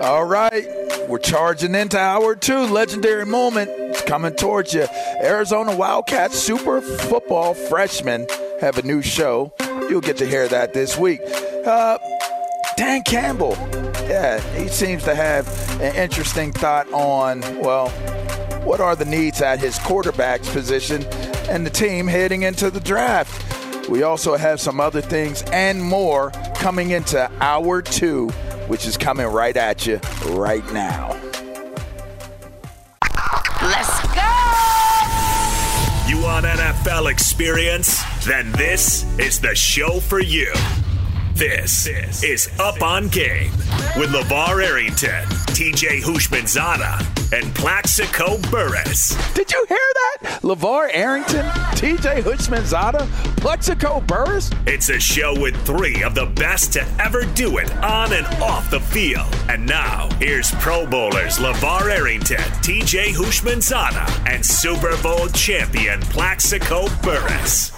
All right, we're charging into hour two. Legendary moment is coming towards you. Arizona Wildcats super football freshmen have a new show. You'll get to hear that this week. Uh, Dan Campbell, yeah, he seems to have an interesting thought on, well, what are the needs at his quarterback's position and the team heading into the draft. We also have some other things and more coming into hour two which is coming right at you right now. Let's go! You want NFL experience? Then this is the show for you. This is Up on Game with LeVar Arrington, TJ Houshmandzadeh, and Plaxico Burress. Did you hear that? LeVar Arrington, TJ Houshmandzadeh, Plaxico Burress? It's a show with three of the best to ever do it on and off the field. And now, here's Pro Bowlers LeVar Arrington, TJ Houshmandzadeh, and Super Bowl champion Plaxico Burress.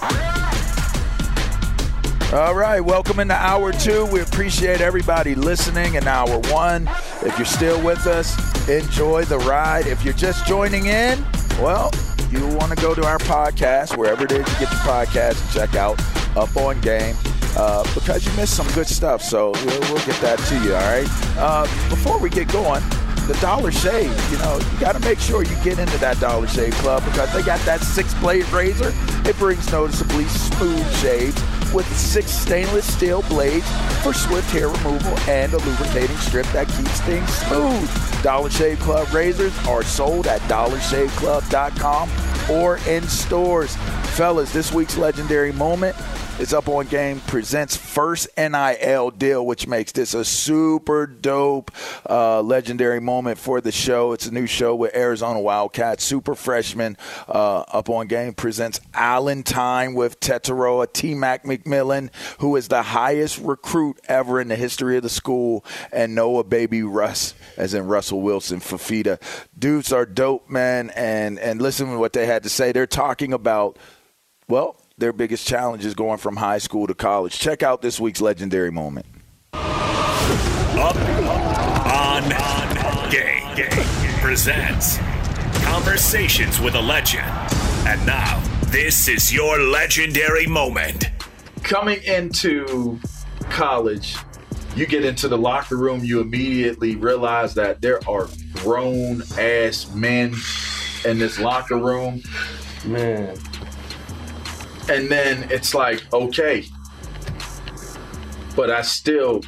All right, welcome into hour two. We appreciate everybody listening in hour one. If you're still with us, enjoy the ride. If you're just joining in, well, you want to go to our podcast, wherever it is you get your podcast, and check out Up on Game. Uh, because you missed some good stuff, so we'll, we'll get that to you. All right. Uh, before we get going, the Dollar Shave. You know, you got to make sure you get into that Dollar Shave Club because they got that six blade razor. It brings noticeably smooth shaves with six stainless steel blades for swift hair removal and a lubricating strip that keeps things smooth. Dollar Shave Club razors are sold at dollarshaveclub.com or in stores. Fellas, this week's legendary moment is up on game presents first NIL deal, which makes this a super dope, uh, legendary moment for the show. It's a new show with Arizona Wildcats, super freshman. Uh, up on game presents Island Time with Tetairoa T Mac McMillan, who is the highest recruit ever in the history of the school, and Noah Baby Russ, as in Russell Wilson Fifita. Dudes are dope, man, and and listen to what they had to say. They're talking about, well their biggest challenge is going from high school to college. Check out this week's legendary moment. Up on Game, Game presents Conversations with a Legend. And now, this is your legendary moment. Coming into college, you get into the locker room, you immediately realize that there are grown ass men in this locker room. Man. And then it's like, okay. But I still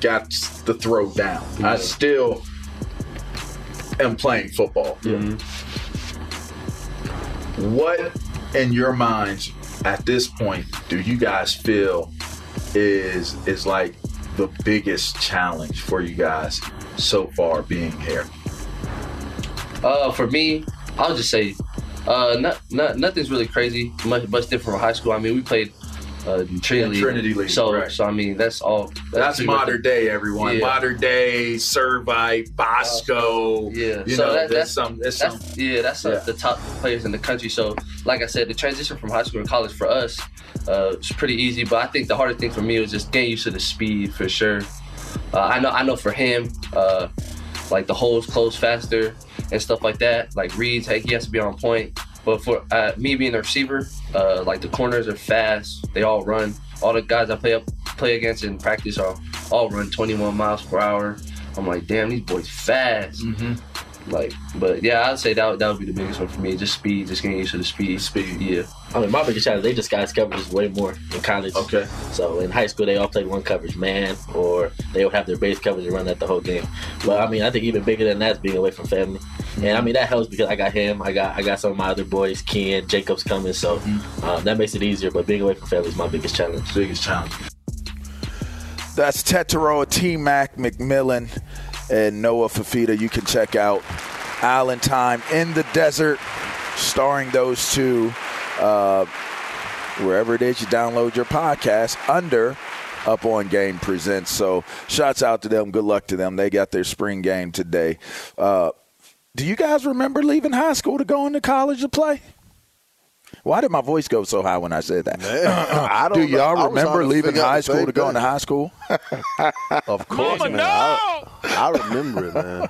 got the throw down. I still am playing football. What in your minds at this point do you guys feel is is like the biggest challenge for you guys so far being here? Uh, for me, I'll just say, uh, not, not nothing's really crazy, much much different from high school. I mean, we played uh, Trinity, In League. Trinity League, So, right. so I mean, that's all. That's much modern day, everyone. Yeah. Modern day, Servite, Bosco. Yeah, you so know, that, that's some. There's that's some. yeah, that's uh, Yeah. the top players in the country. So, like I said, the transition from high school to college for us uh, was pretty easy. But I think the harder thing for me was just getting used to the speed for sure. Uh, I know, I know for him, uh, like the holes close faster and stuff like that. Like reads, hey, he has to be on point. But for uh, me being a receiver, uh, like the corners are fast. They all run. All the guys I play up play against in practice are all run 21 miles per hour. I'm like, damn, these boys fast. Like, but yeah, I'd say that would, that would be the biggest one for me. Just speed, just getting used to the speed. Speed. Yeah. I mean, my biggest challenge, they just guys coverages way more in college. Okay. So in high school, they all played one coverage man, or they would have their base coverage and run that the whole game. But I mean, I think even bigger than that is being away from family, and I mean that helps because I got him, I got I got some of my other boys, Ken, Jacob's coming, so um, that makes it easier. But being away from family is my biggest challenge. Biggest challenge. That's Tetairoa, T Mac McMillan, and Noah Fifita. You can check out Island Time in the Desert, starring those two, uh, wherever it is you download your podcast under Up on Game Presents. So, shouts out to them. Good luck to them. They got their spring game today. Uh, do you guys remember leaving high school to go into college to play? Why did my voice go so high when I said that? I don't Do y'all I was remember trying leaving high school to go into high school? Of course, man. I, I remember it, man.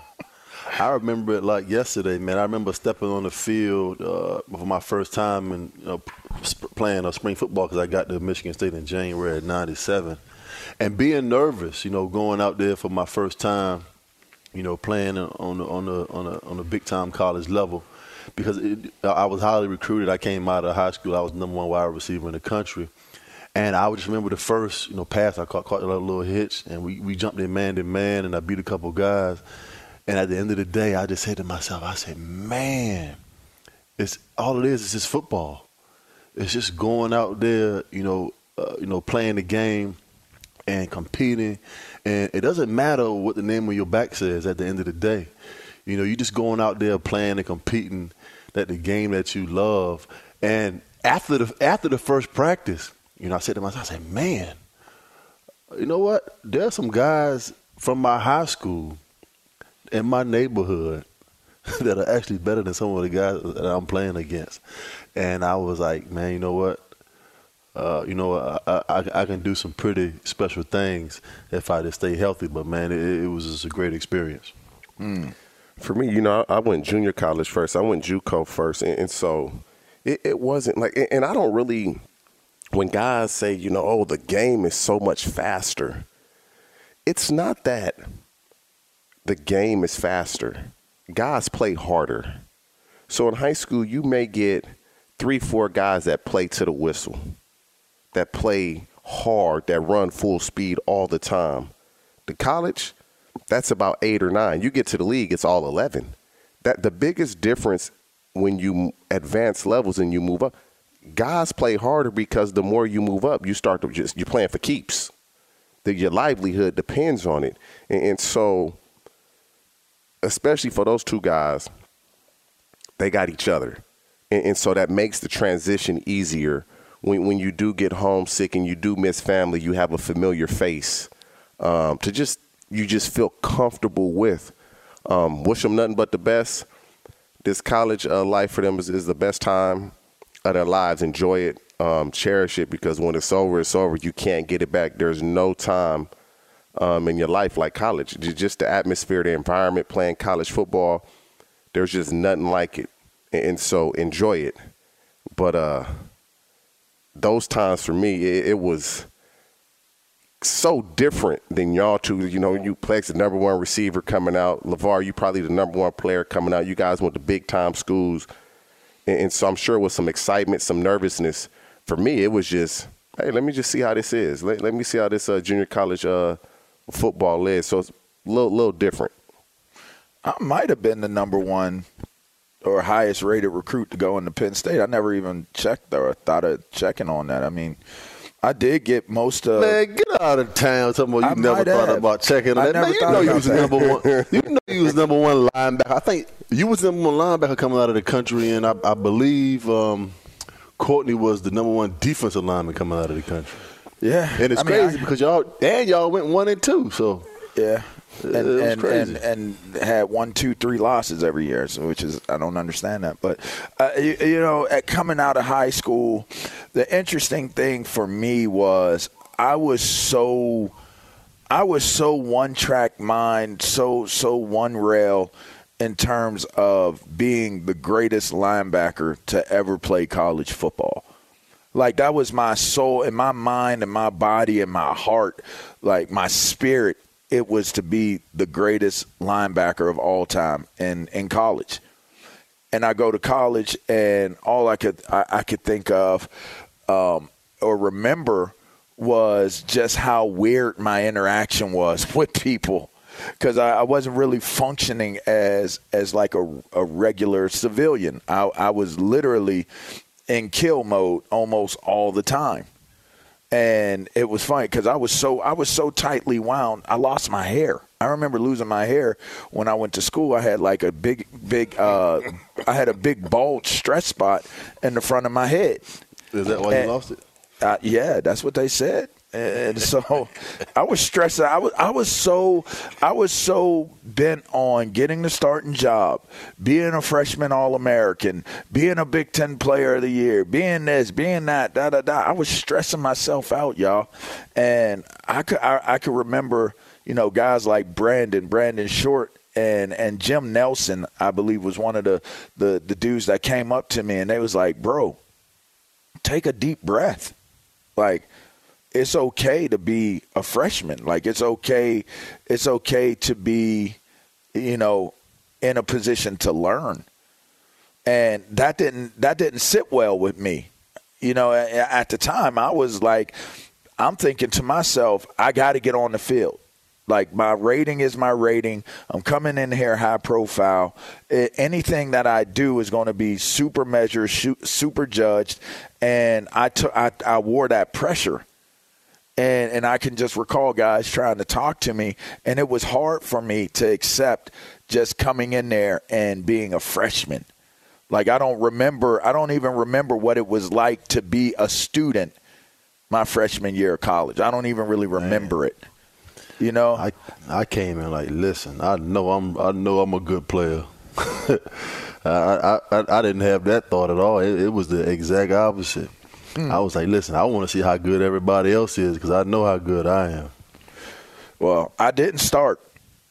I remember it like yesterday, man. I remember stepping on the field uh, for my first time and you know, sp- playing uh, spring football because I got to Michigan State in January of '97, and being nervous, you know, going out there for my first time, you know, playing on the on the on a on a big time college level, because it, I was highly recruited. I came out of high school. I was number one wide receiver in the country. And I would just remember the first, you know, pass I caught, caught a little hitch, and we, we jumped in man to man, and I beat a couple guys. And at the end of the day, I just said to myself, I said, man, it's all it is is just football. It's just going out there, you know, uh, you know, playing the game and competing. And it doesn't matter what the name of your back says at the end of the day. You know, you're just going out there playing and competing that the game that you love. And after the after the first practice, you know, I said to myself, I said, man, you know what? There's some guys from my high school in my neighborhood that are actually better than some of the guys that I'm playing against. And I was like, man, you know what? Uh, you know, I, I, I can do some pretty special things if I just stay healthy. But man, it, it was just a great experience. For me, you know, I went junior college first. I went JUCO first, and, and so it, it wasn't like. And I don't really, when guys say, you know, oh, the game is so much faster. It's not that the game is faster. Guys play harder. So in high school, you may get three, four guys that play to the whistle, that play hard, that run full speed all the time. The college, that's about eight or nine. You get to the league, it's all eleven. That the biggest difference when you advance levels and you move up, guys play harder because the more you move up, you start to just you're playing for keeps. That your livelihood depends on it, and, and so especially for those two guys, they got each other, and, and so that makes the transition easier. When when you do get homesick and you do miss family, you have a familiar face um, to just you just feel comfortable with. Um, wish them nothing but the best. This college uh, life for them is, is the best time of their lives. Enjoy it, um, cherish it because when it's over, it's over. You can't get it back. There's no time um, in your life like college. Just the atmosphere, the environment, playing college football. There's just nothing like it, and so enjoy it. But uh, those times for me, it, it was so different than y'all two. You know, you Plex the number one receiver coming out. LeVar, you probably the number one player coming out. You guys went to big time schools. And, and so I'm sure with some excitement, some nervousness. For me, it was just, hey, let me just see how this is. Let, let me see how this uh, junior college uh, football is. So it's a little, little different. I might have been the number one or highest rated recruit to go into Penn State. I never even checked or thought of checking on that. I mean, I did get most of. Man, get out of town. Talking about you I never thought have. about checking on that. Man, you know you was number one. You know you was number one linebacker. I think you was number one linebacker coming out of the country, and I, I believe um, Courtney was the number one defensive lineman coming out of the country. Yeah, and it's I crazy mean, I, because y'all and y'all went one and two. So yeah, and and, and, and had one, two, three losses every year, so which is I don't understand that. But uh, you, you know, at coming out of high school, the interesting thing for me was I was so I was so one track mind, so so one rail in terms of being the greatest linebacker to ever play college football. Like that was my soul and my mind and my body and my heart, like my spirit it was to be the greatest linebacker of all time in, in college. And I go to college, and all I could I, I could think of um, or remember was just how weird my interaction was with people because I, I, wasn't really functioning as as like a, a regular civilian. I, I was literally in kill mode almost all the time and it was funny because I was so I was so tightly wound. I lost my hair. I remember losing my hair when I went to school. I had like a big, big. Uh, I had a big bald stress spot in the front of my head. Is that why and, you lost it? Uh, yeah, that's what they said and so I was stressed. I was I was so I was so bent on getting the starting job, being a freshman All American, being a Big Ten Player of the Year, being this, being that, da da da. I was stressing myself out, y'all, and I could I, I could remember you know guys like Brandon, Brandon Short, and and Jim Nelson, I believe, was one of the, the the dudes that came up to me and they was like, "Bro, take a deep breath." Like it's okay to be a freshman. Like it's okay, it's okay to be, you know, in a position to learn. And that didn't that didn't sit well with me. You know, at the time I was like, I'm thinking to myself, I got to get on the field. Like my rating is my rating. I'm coming in here high profile. anything that I do is going to be super measured, super judged, and I took I, I wore that pressure and and I can just recall guys trying to talk to me, and it was hard for me to accept just coming in there and being a freshman. Like I don't remember, I don't even remember what it was like to be a student my freshman year of college. I don't even really remember Man. it. You know, I I came in like, listen, I know I'm I know I'm a good player. I, I I didn't have that thought at all. It, it was the exact opposite. Mm. I was like, listen, I want to see how good everybody else is because I know how good I am. Well, I didn't start.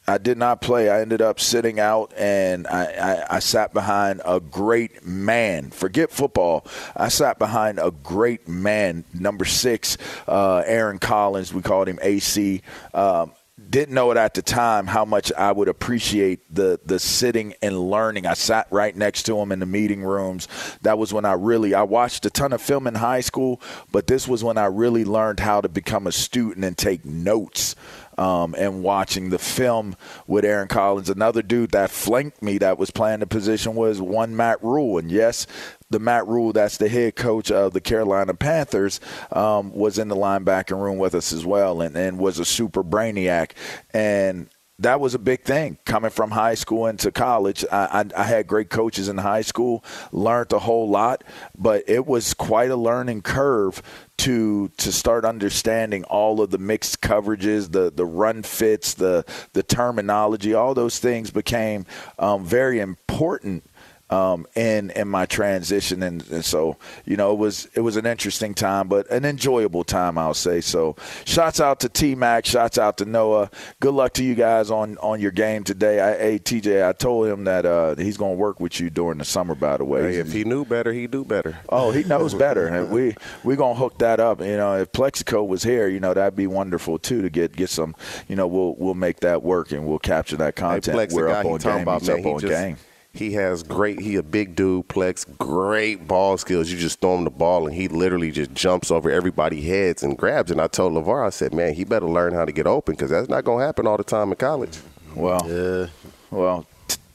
I did not play. I ended up sitting out, and I, I, I, sat behind a great man. Forget football. I sat behind a great man, number six, uh, Aaron Collins. We called him AC. Um, didn't know it at the time how much I would appreciate the the sitting and learning. I sat right next to him in the meeting rooms. That was when I really I watched a ton of film in high school, but this was when I really learned how to become a student and take notes. Um, and watching the film with Aaron Collins. Another dude that flanked me that was playing the position was one Matt Rhule. And yes, the Matt Rhule, that's the head coach of the Carolina Panthers, um, was in the linebacking room with us as well and, and was a super brainiac. And that was a big thing coming from high school into college. I, I, I, had great coaches in high school, learned a whole lot, but it was quite a learning curve to to start understanding all of the mixed coverages, the the run fits, the the terminology. All those things became um, very important um, in in my transition, and, and, so you know it was it was an interesting time, but an enjoyable time, I'll say. So, shots out to T Mac, shots out to Noah. Good luck to you guys on on your game today. I, hey TJ, I told him that uh, he's going to work with you during the summer. By the way, hey, if he knew better, he'd do better. Oh, he knows better, and we we gonna hook that up. You know, if Plaxico was here, you know that'd be wonderful too to get get some. You know, we'll we'll make that work and we'll capture that content. Hey, Plex, We're up on game. About, he's man, up on just, game he has great. He a big dude, Plex. Great ball skills. You just throw him the ball, and he literally just jumps over everybody's heads and grabs. And I told Levar, I said, man, he better learn how to get open because that's not going to happen all the time in college. Well, yeah. Well,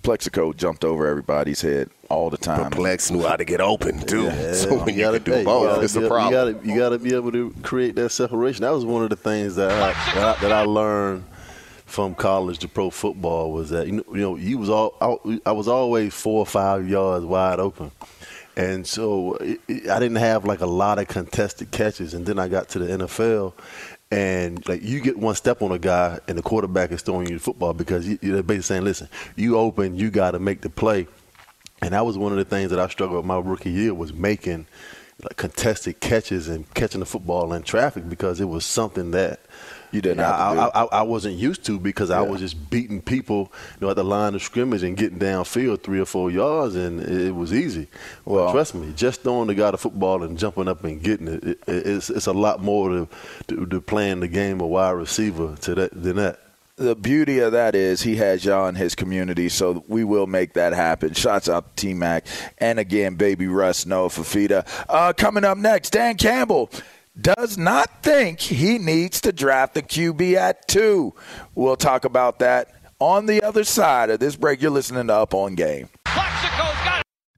Plaxico jumped over everybody's head all the time. But Plex knew how to get open too. Yeah. So when you, gotta, do hey, both, it's a problem. You got you got to be able to create that separation. That was one of the things that I, that I, that I learned from college to pro football was that you know you know you was all I, I was always four or five yards wide open. And so it, it, I didn't have like a lot of contested catches. And then I got to the NFL, and like you get one step on a guy, and the quarterback is throwing you the football because you, they're basically saying, "Listen, you open, you got to make the play." And that was one of the things that I struggled with my rookie year was making like contested catches and catching the football in traffic because it was something that you didn't. I, I, I, wasn't used to because yeah. I was just beating people, you know, at the line of scrimmage and getting downfield three or four yards, and it, it was easy. Well, but trust me, just throwing the guy the football and jumping up and getting it, it it's, it's a lot more to, to, to playing the game of wide receiver to that than that the beauty of that is he has y'all in his community, so we will make that happen. Shots out to T Mac. And again, baby Russ, Noah Fifita. Uh, coming up next, Dan Campbell does not think he needs to draft the QB at two. We'll talk about that on the other side of this break. You're listening to Up on Game.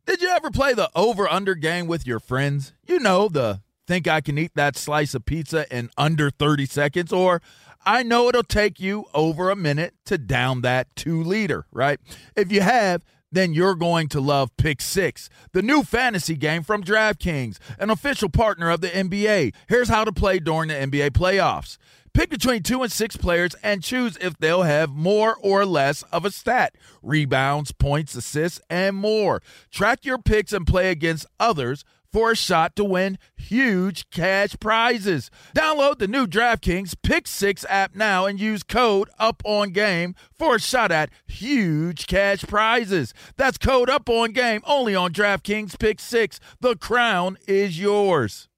Did you ever play the over under game with your friends? You know, the think I can eat that slice of pizza in under 30 seconds, or I know it'll take you over a minute to down that two liter, right? If you have, then you're going to love Pick Six, the new fantasy game from DraftKings, an official partner of the NBA. Here's how to play during the NBA playoffs. Pick between two and six players and choose if they'll have more or less of a stat rebounds, points, assists, and more. Track your picks and play against others for a shot to win huge cash prizes. Download the new DraftKings Pick 6 app now and use code UP on game for a shot at huge cash prizes. That's code UP on game only on DraftKings Pick 6. The crown is yours.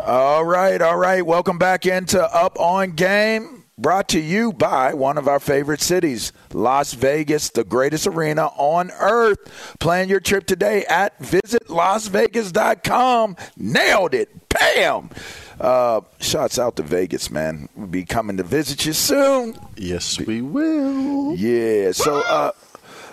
All right, all right. Welcome back into Up on Game, brought to you by one of our favorite cities, Las Vegas, the greatest arena on earth. Plan your trip today at visitlasvegas.com. Nailed it. Bam. Uh, shots out to Vegas, man. We'll be coming to visit you soon. Yes, we will. Yeah. So, uh,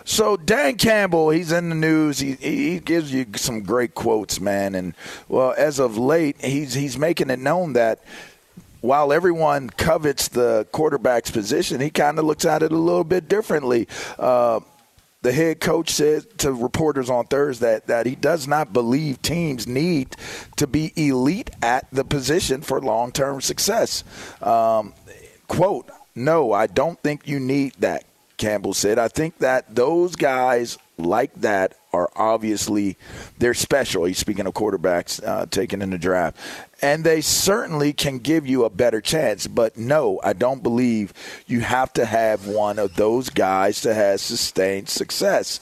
so Dan Campbell, he's in the news. He he gives you some great quotes, man. And well, as of late, he's he's making it known that while everyone covets the quarterback's position, he kind of looks at it a little bit differently. Uh, the head coach said to reporters on Thursday that, that he does not believe teams need to be elite at the position for long term success. Um, quote, no, I don't think you need that, Campbell said. I think that those guys like that are obviously they're special. He's speaking of quarterbacks uh, taken in the draft, and they certainly can give you a better chance. But no, I don't believe you have to have one of those guys to have sustained success.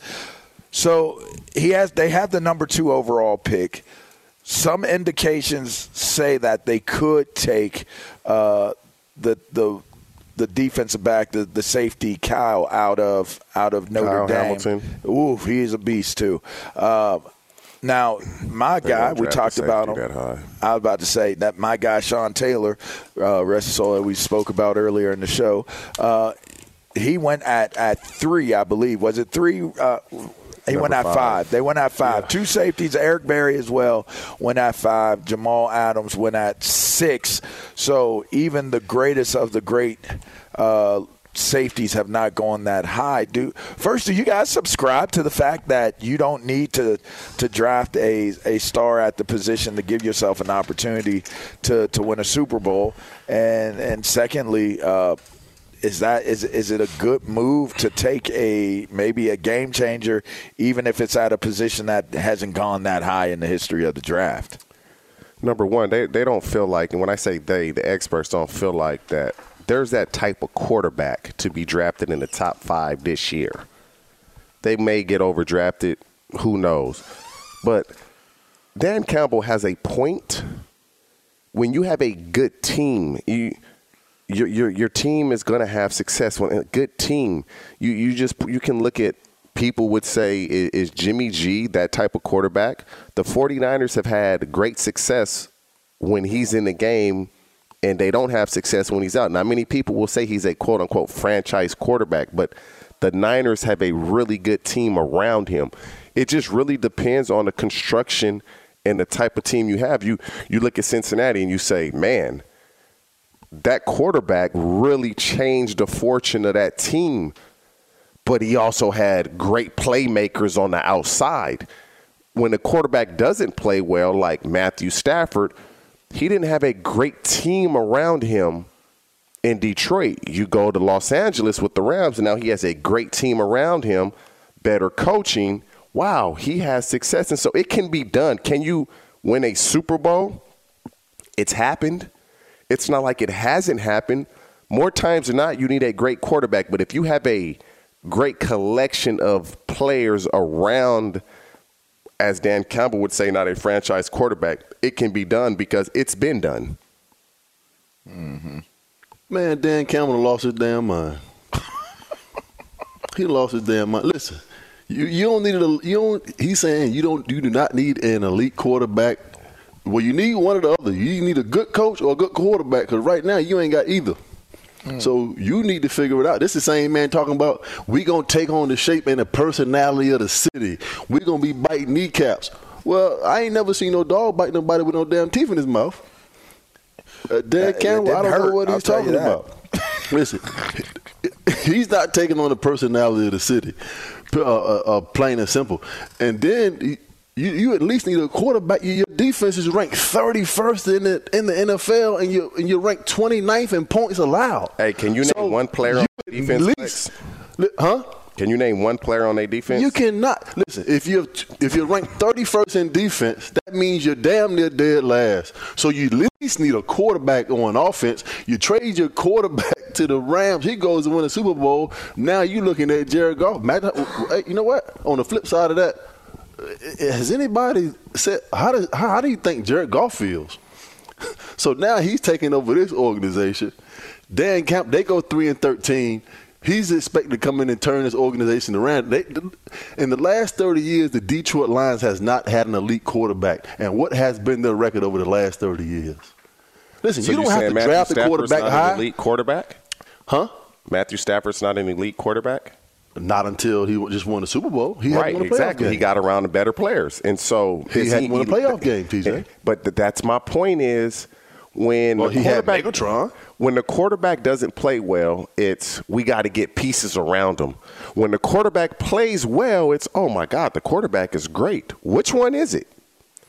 So he has. They have the number two overall pick. Some indications say that they could take uh, the the the defensive back, the, the safety Kyle out of out of Notre Kyle Dame. Hamilton. Ooh, he's a beast too. Uh, now, my guy, we talked about him. I was about to say that my guy Sean Taylor, uh, rest his soul, that we spoke about earlier in the show. Uh, he went at at three, I believe. Was it three? Uh, he went at five. five. They went at five. Two safeties. Eric Berry as well went at five. Jamal Adams went at six. So even the greatest of the great uh, safeties have not gone that high. Do first, do you guys subscribe to the fact that you don't need to to draft a a star at the position to give yourself an opportunity to to win a Super Bowl? And and secondly. Uh, is that is is it a good move to take a maybe a game changer, even if it's at a position that hasn't gone that high in the history of the draft? Number one, they, they don't feel like, and when I say they, the experts don't feel like that there's that type of quarterback to be drafted in the top five this year. They may get overdrafted, who knows? But Dan Campbell has a point. When you have a good team, you your your, your team is going to have success. When a good team, you you just you can look at people would say is, is Jimmy G that type of quarterback. The 49ers have had great success when he's in the game and they don't have success when he's out. Now many people will say he's a quote unquote franchise quarterback, but the Niners have a really good team around him. It just really depends on the construction and the type of team you have. You you look at Cincinnati and you say, "Man, that quarterback really changed the fortune of that team." But he also had great playmakers on the outside. When the quarterback doesn't play well, like Matthew Stafford, he didn't have a great team around him in Detroit. You go to Los Angeles with the Rams, and now he has a great team around him, better coaching. Wow, he has success. And so it can be done. Can you win a Super Bowl? It's happened. It's not like it hasn't happened. More times than not, you need a great quarterback. But if you have a great collection of players around, as Dan Campbell would say, not a franchise quarterback, it can be done because it's been done. Mm-hmm. Man, Dan Campbell lost his damn mind. he lost his damn mind. Listen, you, you don't need a you don't. He's saying you don't you do not need an elite quarterback. Well, you need one or the other. You need a good coach or a good quarterback because right now you ain't got either. So you need to figure it out. This is the same man talking about we gonna take on the shape and the personality of the city. we gonna be biting kneecaps. Well, I ain't never seen no dog bite nobody with no damn teeth in his mouth. Uh, Campbell, I don't know what I'll he's talking about. Listen, he's not taking on the personality of the city, uh, uh, uh, plain and simple. And then he, you, you at least need a quarterback. Your defense is ranked 31st in the in the NFL, and you and you're ranked 29th in points allowed. Hey, can you So name one player on defense? at Plex? Li- Huh? Can you name one player on their defense? You cannot listen. If you if you're ranked 31st in defense, that means you're damn near dead last. So you at least need a quarterback on offense. You trade your quarterback to the Rams. He goes to win a Super Bowl. Now you're looking at Jared Goff. Matt, hey, you know what? On the flip side of that, Uh, has anybody said how does how, how do you think Jared Goff feels? So now he's taking over this organization. Dan Camp, they go three and thirteen. He's expected to come in and turn this organization around. They, in the last 30 years, the Detroit Lions has not had an elite quarterback. And what has been their record over the last 30 years? Listen, So you don't have to Matthew draft a Stafford's quarterback not high. An elite quarterback? Huh? Matthew Stafford's not an elite quarterback? Not until he just won the Super Bowl. He right, hadn't won a exactly. game. He got around the better players, and so He hadn't won a playoff game, TJ. Eh, but th- that's my point is when Well, the he had quarterback when the quarterback doesn't play well, it's we got to get pieces around him. When the quarterback plays well, it's oh my god, the quarterback is great. Which one is it?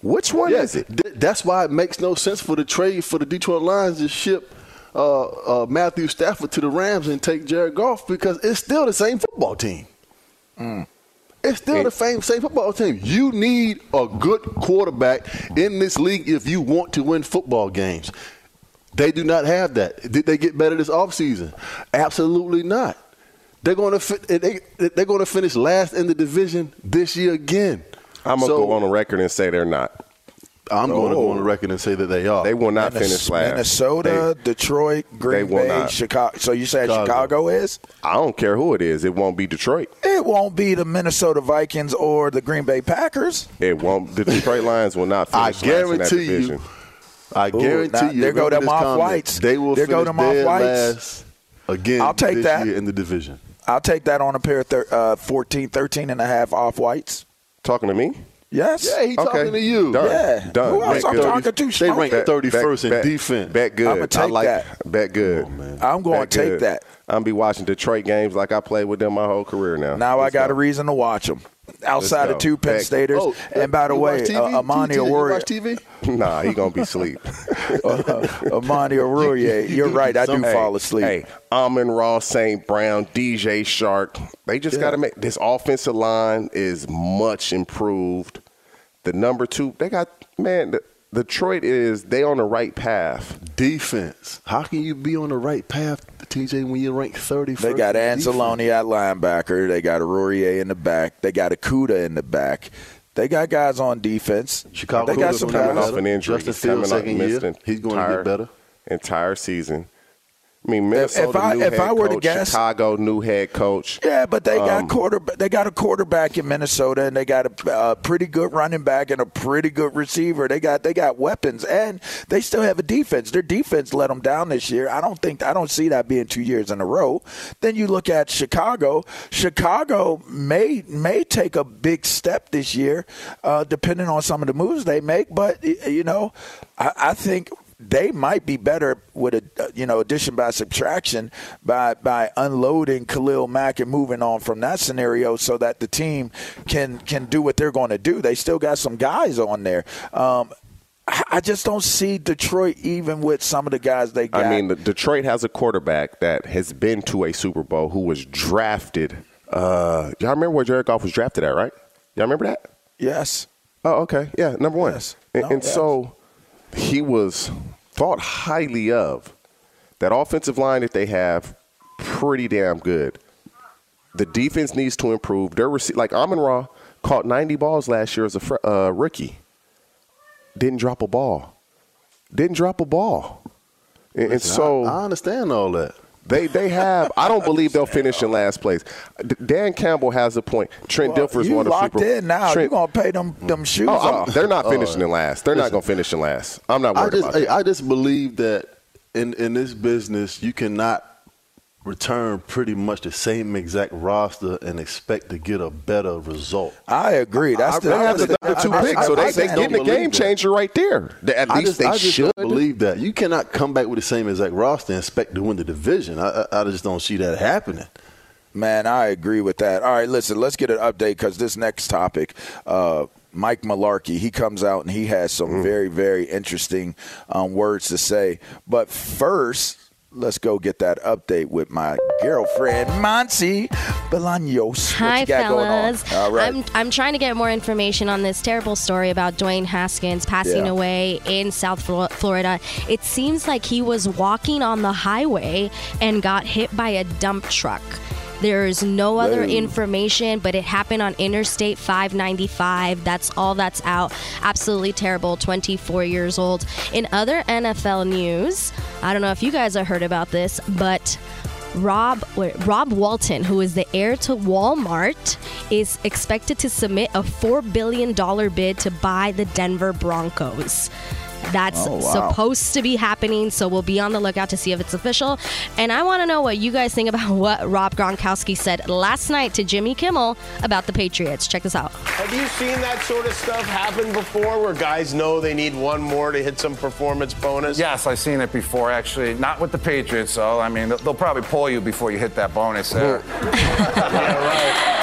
Which one Yeah, is it? th- that's why it makes no sense for the trade for the Detroit Lions to ship uh, uh, Matthew Stafford to the Rams and take Jared Goff because it's still the same football team. It's still the same same football team. You need a good quarterback in this league if you want to win football games. They do not have that. Did they get better this offseason? Absolutely not. They're going to fi- they, they're going to finish last in the division this year again. I'm gonna So- go on the record and say they're not. I'm going to go Oh. on the record and say that they are. They will not Minnes- finish last. Minnesota, Detroit, Green will Bay, not. Chicago. So you said Chicago. Chicago is? I don't care who it is. It won't be Detroit. It won't be the Minnesota Vikings or the Green Bay Packers. It won't. The Detroit Lions will not I finish last in that guarantee you. division. I Ooh, guarantee now, you. there go remember them this off comment, whites. They will There go finish them off dead whites. last again I'll take this that. year in the division. I'll take that on a pair of thir- uh, 14, 13 and a half off whites. Talking to me? Yes. Yeah, he Okay. talking to you. Done. Yeah. Done. Who else I'm talking to? They ranked it. 31st in bet, defense. Bet good. I'ma take I like that. Bet good. I'm going to take good. that. I'm be watching Detroit games like I played with them my whole career now. Now I Let's d go. a reason to watch them. Outside of two Penn Staters. Oh, uh, and by the way, uh, Amani TJ, watch TV? Nah, he gonna be asleep. Uh, uh, Amani Oruwariye. You're right. I do Hey, fall asleep. Hey, Amon Ross, St. Brown, DJ Chark. They just got to make this offensive line is much improved. The number two, they got man. The, Detroit is they on the right path. Defense. How can you be on the right path, TJ, when you're ranked 31st? They got in defense? Anzalone at linebacker. They got Aurier in the back. They got Okudah in the back. They got guys on defense. Chicago They got Kuda's some coming guys. off better. an injury. Justin He's Fields coming second year. He's going to entire- get better. Entire season. I mean, If- Minnesota if I- new if head I were to coach, guess- Chicago new head coach. Yeah, but they Um, got quarter. They got a quarterback in Minnesota, and they got a, a pretty good running back and a pretty good receiver. They got they got weapons, and they still have a defense. Their defense let them down this year. I don't think I don't see that being two years in a row. Then you look at Chicago. Chicago may may take a big step this year, uh, depending on some of the moves they make. But you know, I, I think they might be better with a uh, you know addition by subtraction by by unloading Khalil Mack and moving on from that scenario so that the team can can do what they're going to do. They still got some guys on there. Um, I I just don't see Detroit even with some of the guys they got. I mean, Detroit has a quarterback that has been to a Super Bowl who was drafted. Uh, y'all remember where Jared Goff was drafted at, right? Y'all remember that? yes. Oh, okay. Yeah, number one. Yes. And, No, and yes. so he was thought highly of. That offensive line that they have, pretty damn good. The defense needs to improve. Their rece- like Amon Ra caught 90 balls last year as a fr- uh, rookie. Didn't drop a ball. Didn't drop a ball. And, Listen, so I, I understand all that. They they have. I don't believe they'll finish in last place. D- Dan Campbell has a point. Trent Well, Dilfer's you won a locked Super. in now. Trent, You're gonna pay them them shoes Oh, off. they're not Oh, finishing in last. They're not going to finish in last. I'm not I worried just, about hey, that. I just believe that in in this business, you cannot return pretty much the same exact roster and expect to get a better result. I agree. That's I- the, They have that's the the- number two I- pick, I- so I they they getting a game that. changer right there. At I least just, they I should. don't believe that. You cannot come back with the same exact roster and expect to win the division. I, I, I just don't see that happening. Man, I agree with that. All right, listen, let's get an update because this next topic, uh, Mike Mularkey. He comes out and he has some mm. very, very interesting um, words to say. But first, let's go get that update with my girlfriend, Monty Bolaños. Hi, fellas. All right. I'm, I'm trying to get more information on this terrible story about Dwayne Haskins passing yeah. away in South Florida. It seems like he was walking on the highway and got hit by a dump truck. There's no other information, but it happened on Interstate 595. That's all that's out. Absolutely terrible. 24 years old. In other NFL news, I don't know if you guys have heard about this, but Rob Rob Walton, who is the heir to Walmart, is expected to submit a four billion dollar bid to buy the Denver Broncos. That's oh, wow. supposed to be happening, so we'll be on the lookout to see if it's official. And I want to know what you guys think about what Rob Gronkowski said last night to Jimmy Kimmel about the Patriots. Check this out. Have you seen that sort of stuff happen before where guys know they need one more to hit some performance bonus? Yes, I've seen it before, actually. Not with the Patriots, though. I mean, they'll probably pull you before you hit that bonus there. yeah, right.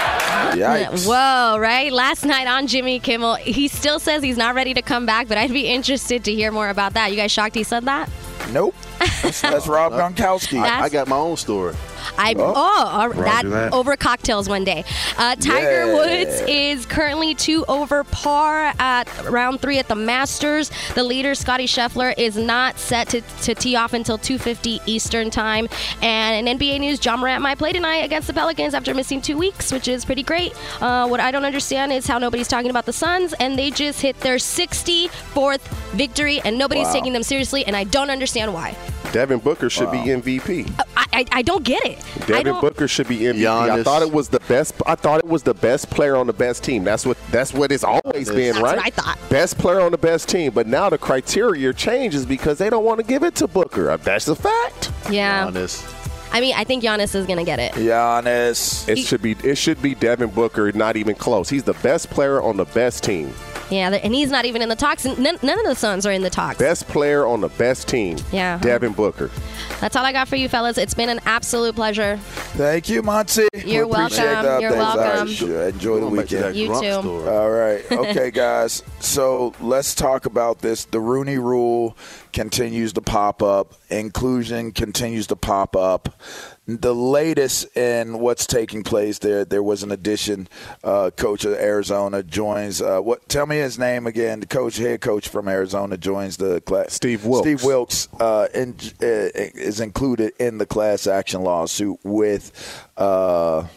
Yikes. Whoa, right? Last night on Jimmy Kimmel, he still says he's not ready to come back, but I'd be interested to hear more about that. You guys shocked he said that? Nope. That's, that's Rob Gronkowski. I, I got my own story. I oh, oh that, that, over cocktails one day. Uh, Tiger yeah. Woods is currently two over par at round three at the Masters. The leader Scottie Scheffler is not set to, to tee off until 2:50 Eastern time. And in NBA news, Ja Morant might play tonight against the Pelicans after missing two weeks, which is pretty great. Uh, what I don't understand is how nobody's talking about the Suns, and they just hit their 64th victory, and nobody's wow. taking them seriously, and I don't understand why. Devin Booker should wow. be MVP. I, I, I, don't get it. Devin Booker should be MVP. Giannis. I thought it was the best. I thought it was the best player on the best team. That's what that's what it's always Giannis. been, right? I thought. Best player on the best team. But now the criteria changes because they don't want to give it to Booker. That's a fact. Yeah. Giannis. I mean, I think Giannis is gonna get it. Giannis. It he, should be. It should be Devin Booker. Not even close. He's the best player on the best team. Yeah, and he's not even in the talks. None, none of the Suns are in the talks. Best player on the best team. Yeah. Devin Booker. That's all I got for you, fellas. It's been an absolute pleasure. Thank you, Monty. You're welcome. You're welcome. Right, enjoy the weekend. You too. Story. All right. Okay, guys. So let's talk about this. The Rooney Rule continues to pop up. Inclusion continues to pop up the latest in what's taking place there, there was an addition. Uh, coach of Arizona joins. Uh, what? Tell me his name again. The coach, head coach from Arizona, joins the class. Steve Wilks. Steve Wilks uh, in, uh, is included in the class action lawsuit with. Uh,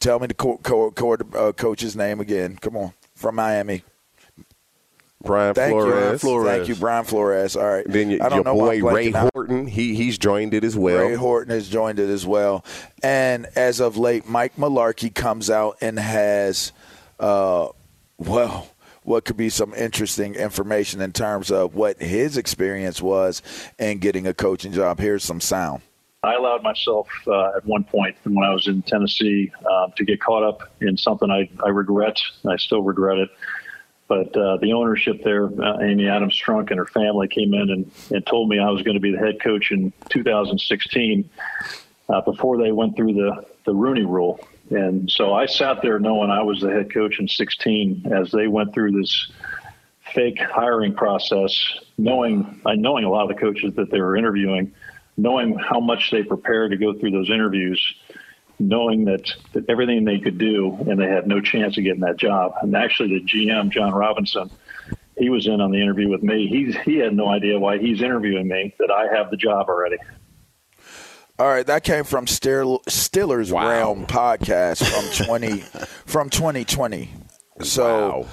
tell me the co- co- co- uh, coach's name again. Come on, from Miami. Brian Thank Flores. You, Thank you, Brian Flores. All right. Then your, your boy Ray Horton, he he's joined it as well. Ray Horton has joined it as well. And as of late, Mike Mularkey comes out and has, uh, well, what could be some interesting information in terms of what his experience was in getting a coaching job. Here's some sound. I allowed myself uh, at one point when I was in Tennessee uh, to get caught up in something I, I regret. I still regret it. But uh, the ownership there, uh, Amy Adams Strunk and her family came in and, and told me I was going to be the head coach in 2016 uh, before they went through the, the Rooney rule. And so I sat there knowing I was the head coach in 16 as they went through this fake hiring process, knowing, uh, knowing a lot of the coaches that they were interviewing, knowing how much they prepared to go through those interviews knowing that, that everything they could do and they had no chance of getting that job. And actually, the GM, Jon Robinson, he was in on the interview with me. He's, he had no idea why he's interviewing me, that I have the job already. All right, that came from Still, Steelers wow. Realm podcast from twenty from twenty twenty. So wow.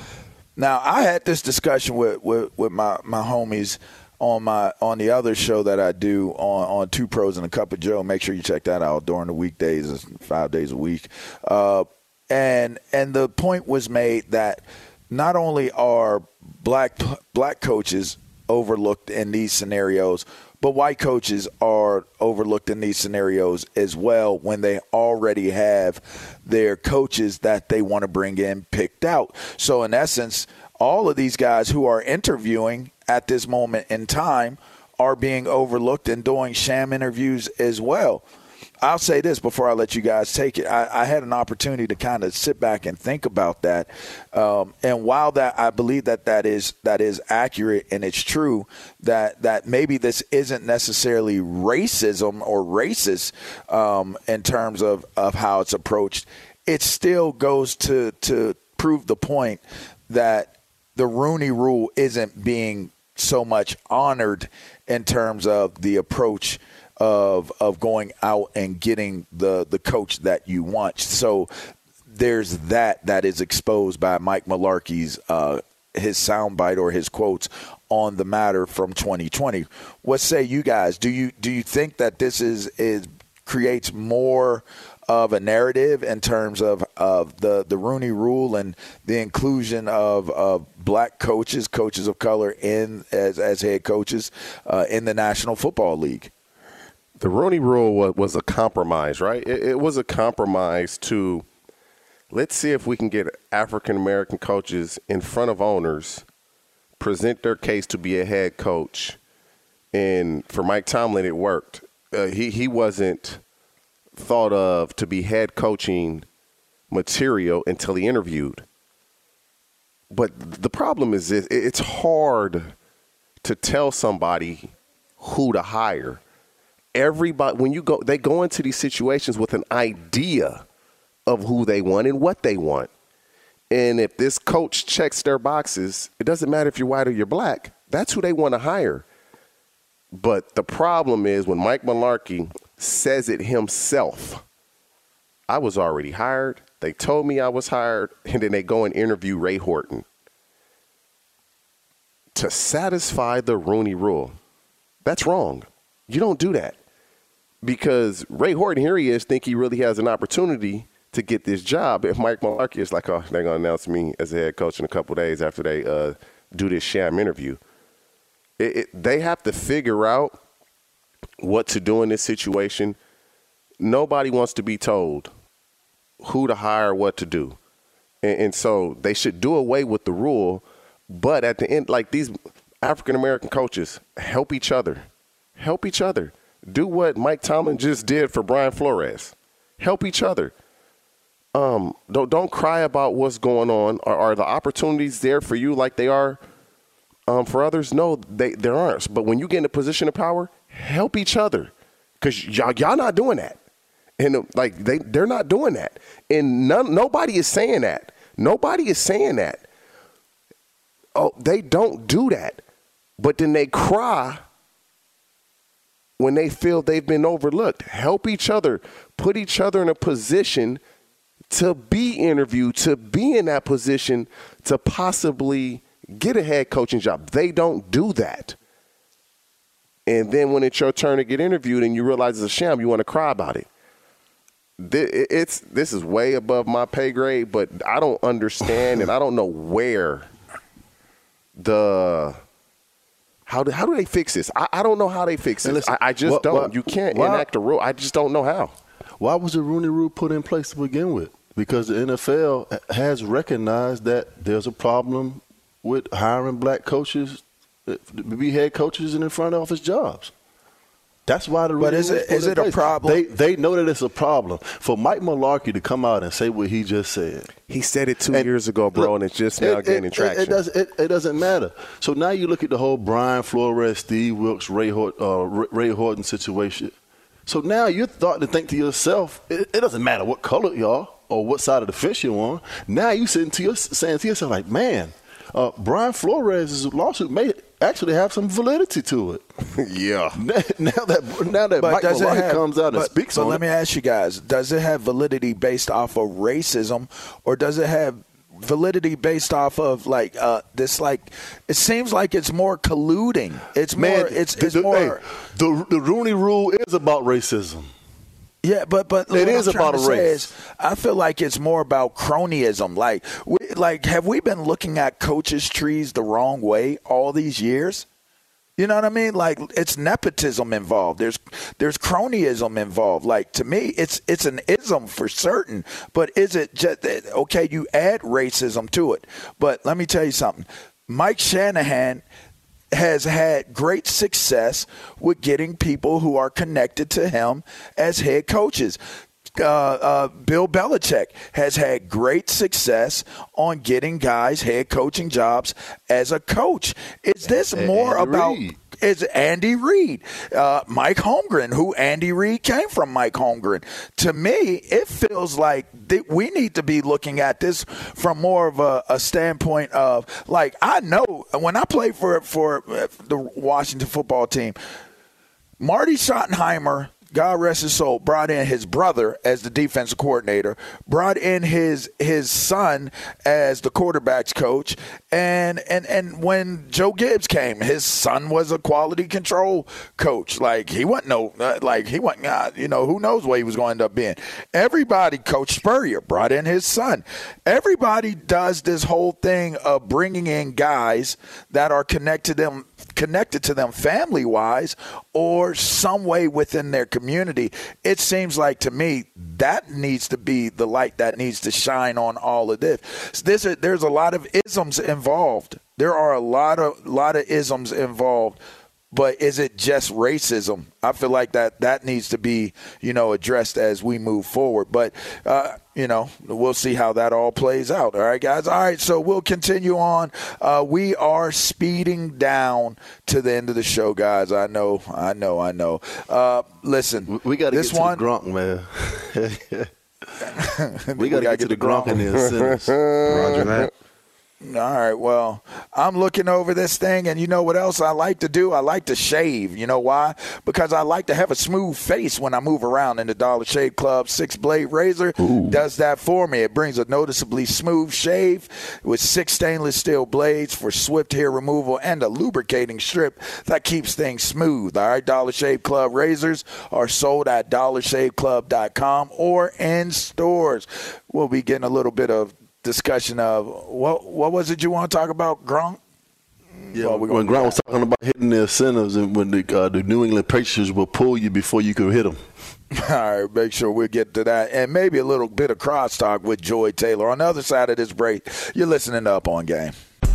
now I had this discussion with, with, with my, my homies on my on the other show that I do on on Two Pros and a Cup of Joe. Make sure you check that out during the weekdays, five days a week. Uh, and and the point was made that not only are black black coaches overlooked in these scenarios, but white coaches are overlooked in these scenarios as well when they already have their coaches that they want to bring in picked out. So in essence, all of these guys who are interviewing at this moment in time are being overlooked and doing sham interviews as well. I'll say this before I let you guys take it. I, I had an opportunity to kind of sit back and think about that, um, and while that I believe that that is that is accurate and it's true that that maybe this isn't necessarily racism or racist um, in terms of of how it's approached. It still goes to to prove the point that the Rooney Rule isn't being so much honored in terms of the approach of of going out and getting the the coach that you want. So there's that that is exposed by Mike Mularkey's uh, his soundbite or his quotes on the matter from 2020. What say you guys? Do you do you think that this is is creates more of a narrative in terms of, of the, the Rooney Rule and the inclusion of, of black coaches, coaches of color in as as head coaches uh, in the National Football League? the Rooney Rule was, was a compromise, right? It, it, was a compromise to let's see if we can get African American coaches in front of owners, present their case to be a head coach, and for Mike Tomlin, it worked. Uh, he he wasn't thought of to be head coaching material until he interviewed. But the problem is it's hard to tell somebody who to hire everybody when you go they go into these situations with an idea of who they want and what they want. And if this coach checks their boxes, it doesn't matter if you're white or you're black. That's who they want to hire. But the problem is when Mike Mularkey says it himself, I was already hired. They told me I was hired, and then they go and interview Ray Horton to satisfy the Rooney rule. That's wrong. You don't do that because Ray Horton here he is think he really has an opportunity to get this job. If Mike Mularkey is like, oh, they're gonna announce me as a head coach in a couple days after they uh, do this sham interview, it, it, they have to figure out what to do in this situation. Nobody wants to be told who to hire, what to do, and, and so they should do away with the rule. But at the end, like these African American coaches, help each other, help each other do what Mike Tomlin just did for Brian Flores. Help each other. Um, don't don't cry about what's going on. Are, are the opportunities there for you like they are um, for others? No, they there aren't. But when you get in a position of power, help each other, because y'all y'all not doing that, and uh, like they they're not doing that, and none nobody is saying that. Nobody is saying that. Oh, they don't do that, but then they cry when they feel they've been overlooked. Help each other, put each other in a position to be interviewed, to be in that position to possibly get a head coaching job. They don't do that. And then when it's your turn to get interviewed and you realize it's a sham, you want to cry about it. It's this is way above my pay grade, but I don't understand and I don't know where the how do, how do they fix this? I, I don't know how they fix this. Listen, I, I, just what, don't. What, you can't why, enact a rule. I just don't know how. Why was the Rooney Rule put in place to begin with? Because the NFL has recognized that there's a problem with hiring black coaches to be head coaches and in front office jobs. That's why the but is it is it a problem? They they know that it's a problem for Mike Mularkey to come out and say what he just said. He said it two and years ago, bro, look, and it's just now it, gaining it, traction. It, does, it, it, doesn't matter. So now you look at the whole Brian Flores, Steve Wilks, Ray, Hort, uh, Ray Horton situation. So now you're starting to think to yourself, it, doesn't matter what color y'all or what side of the fence you're on. Now you sitting to your, saying to yourself like, man, uh, Brian Flores' lawsuit may actually have some validity to it. yeah. Now that now that but Mike Mularkey have, comes out and speaks but on let me ask you guys: Does it have validity based off of racism, or does it have validity based off of like uh, this like it seems like it's more colluding it's Man, more it's, it's the, more hey, the, the rooney rule is about racism yeah, but but it is about a race. Is, I feel like it's more about cronyism. Like, we, like have we been looking at coaches' trees the wrong way all these years? You know what I mean? Like it's nepotism involved. There's there's cronyism involved. Like to me, it's it's an ism for certain. But is it just okay? You add racism to it. But let me tell you something. Mike Shanahan has had great success with getting people who are connected to him as head coaches. Uh, uh, Bill Belichick has had great success on getting guys head coaching jobs as a coach. Is this more Andy about? Reid. Is Andy Reid, uh, Mike Holmgren, who Andy Reid came from? Mike Holmgren. To me, it feels like that we need to be looking at this from more of a, a standpoint of like I know when I played for for uh, the Washington football team, Marty Schottenheimer, God rest his soul, brought in his brother as the defensive coordinator, brought in his his son as the quarterbacks coach, and and and when Joe Gibbs came, his son was a quality control coach. Like he wasn't no uh, like he wasn't uh, you know who knows what he was going to end up being. Everybody, Coach Spurrier brought in his son. Everybody does this whole thing of bringing in guys that are connected them connected to them family wise or some way within their community. It seems like to me that needs to be the light that needs to shine on all of this. This there's a lot of isms involved. There are a lot of lot of isms involved. But is it just racism? I feel like that that needs to be, you know, addressed as we move forward. But uh, you know, we'll see how that all plays out. All right, guys. All right, so we'll continue on. Uh, we are speeding down to the end of the show, guys. I know, I know, I know. Uh, listen, We got to get this to one. the Gronk, man. we got to gotta get to the Gronk and the incentives. Roger that. All right. Well, I'm looking over this thing, and you know what else I like to do? I like to shave. You know why? Because I like to have a smooth face when I move around. And the Dollar Shave Club six blade razor does that for me. It brings a noticeably smooth shave with six stainless steel blades for swift hair removal and a lubricating strip that keeps things smooth. All right. Dollar Shave Club razors are sold at dollarshaveclub.com or in stores. We'll be getting a little bit of discussion of what what was it you want to talk about, Gronk? Yeah, Well, when Gronk was talking about hitting the incentives and when the, uh, the New England Patriots will pull you before you can hit them. All right, make sure we get to that, and maybe a little bit of crosstalk with Joy Taylor on the other side of this break. You're listening to Up on Game.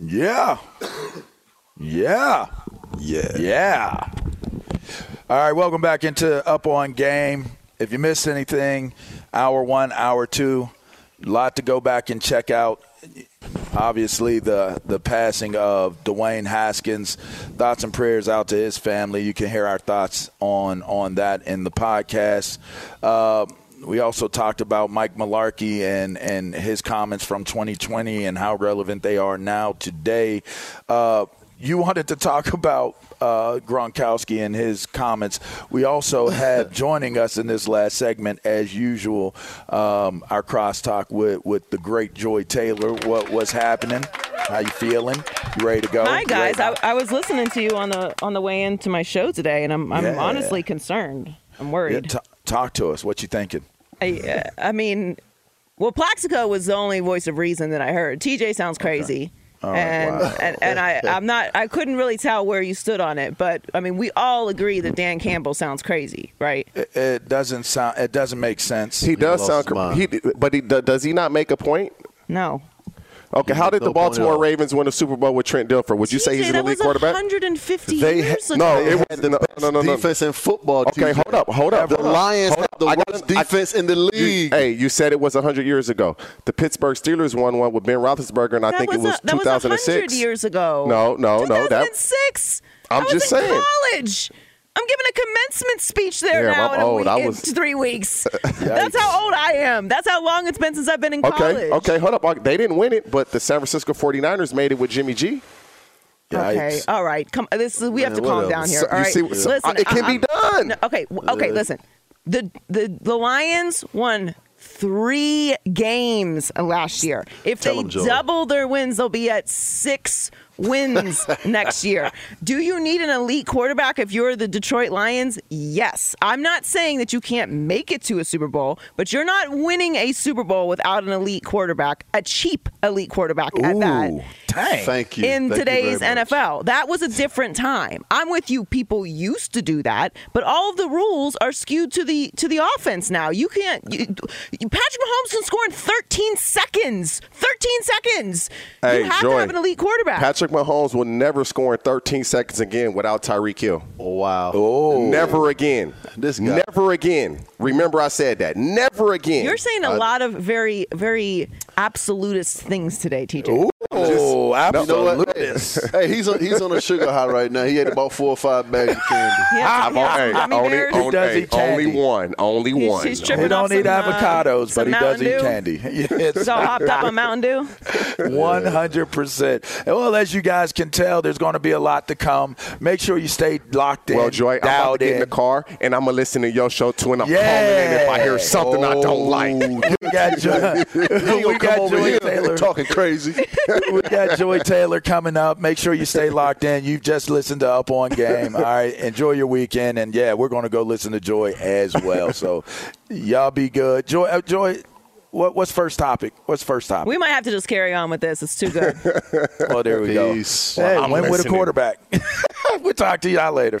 Yeah. Yeah. Yeah. Yeah. All right, welcome back into Up on Game. If you missed anything, hour one, hour two, a lot to go back and check out. Obviously, the the passing of Dwayne Haskins. Thoughts and prayers out to his family. You can hear our thoughts on on that in the podcast. Uh, we also talked about Mike Mularkey and, and his comments from 2020 and how relevant they are now today. Uh, you wanted to talk about uh, Gronkowski and his comments. We also have joining us in this last segment, as usual, um, our crosstalk with, with the great Joy Taylor. What was happening? How you feeling? You ready to go? Hi guys. I, I, was listening to you on the on the way into my show today, and I'm I'm yeah. honestly concerned. I'm worried. Yeah, t- talk to us. What you thinking? I, uh, I mean, well, Plaxico was the only voice of reason that I heard. TJ sounds crazy. Okay. Right, and, wow. and and I I'm not I couldn't really tell where you stood on it, but I mean we all agree that Dan Campbell sounds crazy, right? It, it doesn't sound it doesn't make sense. He does sound he but he does he not make a point? No. Okay, how did the Baltimore Ravens win a Super Bowl with Trent Dilfer? Would you say he's an elite quarterback? 150 they years ago. No, it was the no, no, no, no. defense in football. Okay, hold up, hold up. The Lions have the worst defense in the league. You, hey, you said it was 100 years ago. The Pittsburgh Steelers won one with Ben Roethlisberger, and I that think it was a, 2006. That was 100 years ago. No, no, no. 2006. That, I'm I was just in saying. College. I'm giving a commencement speech there yeah, now I'm in, old. Week, I was, in three weeks. That's how old I am. That's how long it's been since I've been in okay, college. Okay, hold up. They didn't win it, but the San Francisco 49ers made it with Jimmy G. Okay, all right. Come, this is, we Man, have to calm down here. All right, see, listen. it can be uh-uh. done. No, okay, okay. Uh. Listen, the the the Lions won three games last year. If Tell they double their wins, they'll be at six wins next year. Do you need an elite quarterback if you're the Detroit Lions? Yes. I'm not saying that you can't make it to a Super Bowl, but you're not winning a Super Bowl without an elite quarterback, a cheap elite quarterback at that. Dang. Thank you. In Thank today's very much. NFL, that was a different time. I'm with you. People used to do that, but all of the rules are skewed to the to the offense now. You can't. You, you- Patrick Mahomes can score in 13 seconds. 13 seconds. Hey, you have Joy, to have an elite quarterback. Patrick Mahomes will never score in 13 seconds again without Tyreek Hill. Oh, wow. Oh, Never again. This guy. Never again. Remember, I said that. Never again. You're saying a uh, lot of very, very absolutist things today, TJ. Oh, You know what? absolutely. Hey, he's on, he's on a sugar high right now. He ate about four or five bags of candy. Yeah, I'm on- hey, only, bears. only, Does hey, eat candy. only one. Only He's- one. he's tripping He don't off eat some, uh, avocados, some but he does Mountain eat candy. Yes. He's all hopped up on Mountain Dew. One hundred percent. Well, as you guys can tell, there's going to be a lot to come. Make sure you stay locked in. Well, Joy, I'm about to get in in. the car and I'm gonna listen to your show too, and I'm Yeah. calling in if I hear something I don't Oh, like. we got Joy, we got Joy Taylor. talking crazy. We got Joy Taylor coming up. Make sure you stay locked in. You've just listened to Up on Game. All right, enjoy your weekend, and yeah, we're going to go listen to Joy as well. So, y'all be good. Joy, uh, Joy, what, what's first topic? What's first topic? We might have to just carry on with this. It's too good. well, there we Peace. go. Hey, I'm win with a quarterback. we'll talk to y'all later.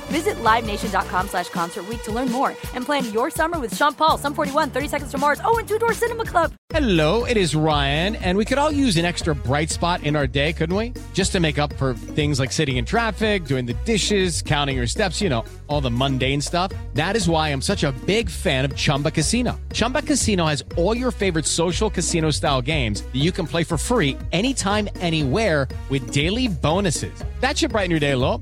Visit LiveNation.com slash Concert to learn more and plan your summer with Sean Paul, Sum 41, 30 Seconds to Mars, oh, and Two Door Cinema Club. Hello, it is Ryan, and we could all use an extra bright spot in our day, couldn't we? Just to make up for things like sitting in traffic, doing the dishes, counting your steps, you know, all the mundane stuff. That is why I'm such a big fan of Chumba Casino. Chumba Casino has all your favorite social casino style games that you can play for free anytime, anywhere with daily bonuses. That should brighten your day a little.